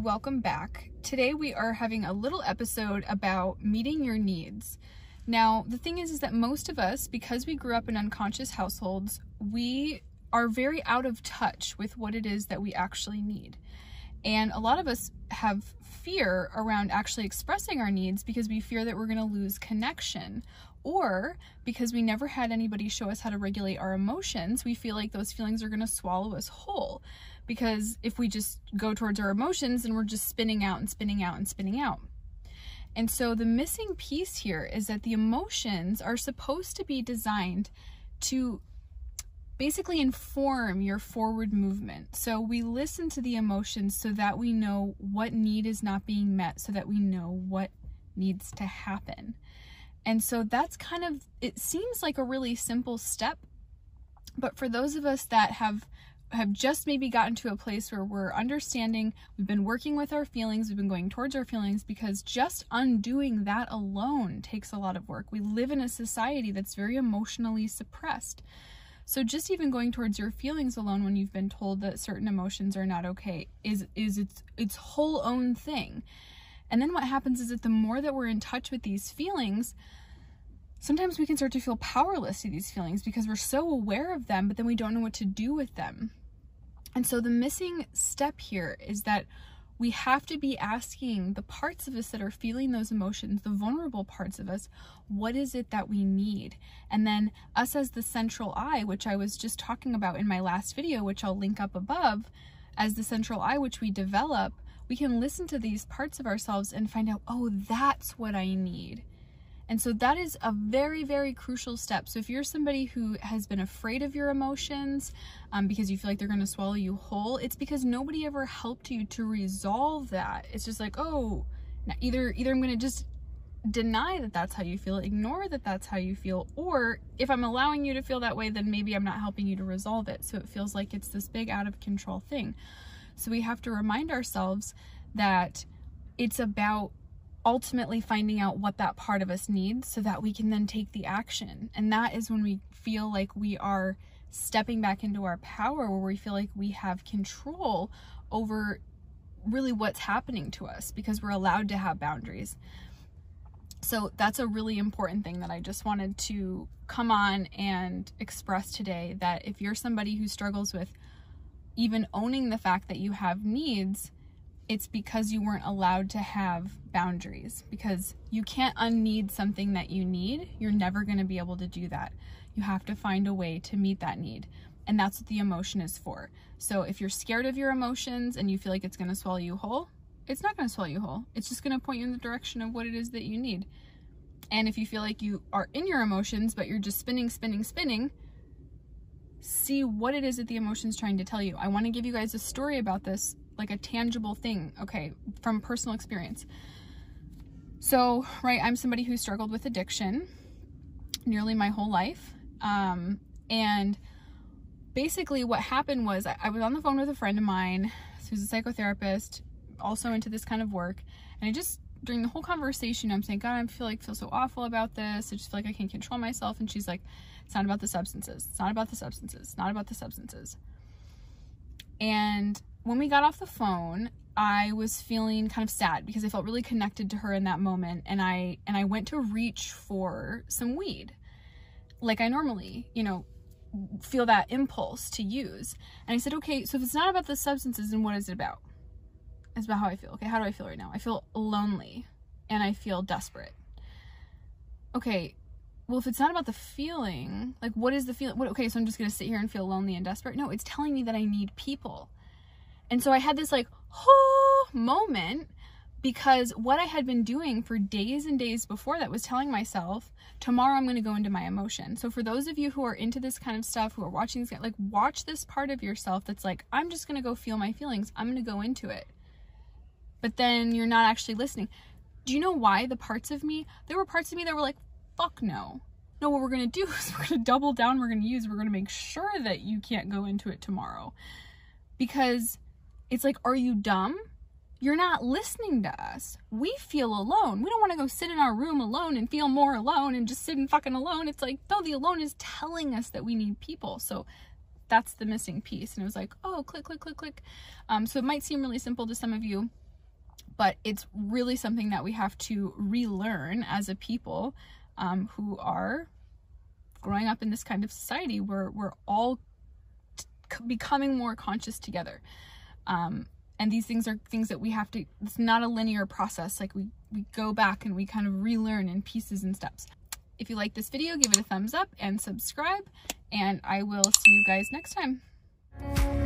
welcome back. Today we are having a little episode about meeting your needs. Now, the thing is is that most of us because we grew up in unconscious households, we are very out of touch with what it is that we actually need. And a lot of us have fear around actually expressing our needs because we fear that we're going to lose connection. Or because we never had anybody show us how to regulate our emotions, we feel like those feelings are going to swallow us whole. Because if we just go towards our emotions, then we're just spinning out and spinning out and spinning out. And so the missing piece here is that the emotions are supposed to be designed to basically inform your forward movement. So we listen to the emotions so that we know what need is not being met, so that we know what needs to happen. And so that's kind of, it seems like a really simple step, but for those of us that have have just maybe gotten to a place where we're understanding, we've been working with our feelings, we've been going towards our feelings because just undoing that alone takes a lot of work. We live in a society that's very emotionally suppressed. So just even going towards your feelings alone when you've been told that certain emotions are not okay is is its its whole own thing. And then what happens is that the more that we're in touch with these feelings, sometimes we can start to feel powerless to these feelings because we're so aware of them, but then we don't know what to do with them. And so the missing step here is that we have to be asking the parts of us that are feeling those emotions, the vulnerable parts of us, what is it that we need? And then us as the central eye, which I was just talking about in my last video, which I'll link up above, as the central eye, which we develop, we can listen to these parts of ourselves and find out, oh, that's what I need. And so that is a very, very crucial step. So if you're somebody who has been afraid of your emotions um, because you feel like they're going to swallow you whole, it's because nobody ever helped you to resolve that. It's just like, oh, either either I'm going to just deny that that's how you feel, ignore that that's how you feel, or if I'm allowing you to feel that way, then maybe I'm not helping you to resolve it. So it feels like it's this big out of control thing. So we have to remind ourselves that it's about ultimately finding out what that part of us needs so that we can then take the action. And that is when we feel like we are stepping back into our power, where we feel like we have control over really what's happening to us because we're allowed to have boundaries. So that's a really important thing that I just wanted to come on and express today that if you're somebody who struggles with even owning the fact that you have needs, it's because you weren't allowed to have boundaries because you can't unneed something that you need. You're never going to be able to do that. You have to find a way to meet that need. And that's what the emotion is for. So if you're scared of your emotions and you feel like it's going to swallow you whole, it's not going to swallow you whole. It's just going to point you in the direction of what it is that you need. And if you feel like you are in your emotions, but you're just spinning, spinning, spinning, see what it is that the emotion's trying to tell you. I want to give you guys a story about this like a tangible thing, okay, from personal experience. So, right, I'm somebody who struggled with addiction nearly my whole life. Um, and basically, what happened was I, I was on the phone with a friend of mine who's a psychotherapist, also into this kind of work. And I just, during the whole conversation, I'm saying, God, I feel like I feel so awful about this. I just feel like I can't control myself. And she's like, it's not about the substances. It's not about the substances. It's not about the substances. And when we got off the phone, I was feeling kind of sad because I felt really connected to her in that moment and I and I went to reach for some weed like I normally, you know, feel that impulse to use. And I said, "Okay, so if it's not about the substances, then what is it about?" It's about how I feel. Okay, how do I feel right now? I feel lonely and I feel desperate. Okay, well, if it's not about the feeling, like what is the feeling? What, okay, so I'm just gonna sit here and feel lonely and desperate. No, it's telling me that I need people. And so I had this like, oh, moment because what I had been doing for days and days before that was telling myself, tomorrow I'm going to go into my emotion. So for those of you who are into this kind of stuff, who are watching this, like watch this part of yourself that's like, I'm just going to go feel my feelings. I'm going to go into it. But then you're not actually listening. Do you know why the parts of me, there were parts of me that were like, fuck no. No, what we're going to do is we're going to double down. We're going to use, we're going to make sure that you can't go into it tomorrow. Because it's like, are you dumb? You're not listening to us. We feel alone. We don't want to go sit in our room alone and feel more alone and just sit and fucking alone. It's like, no, the alone is telling us that we need people. So that's the missing piece. And it was like, oh, click, click, click, click. Um, so it might seem really simple to some of you, but it's really something that we have to relearn as a people um, who are growing up in this kind of society where we're all becoming more conscious together. Um, and these things are things that we have to, it's not a linear process. Like we, we go back and we kind of relearn in pieces and steps. If you like this video, give it a thumbs up and subscribe, and I will see you guys next time.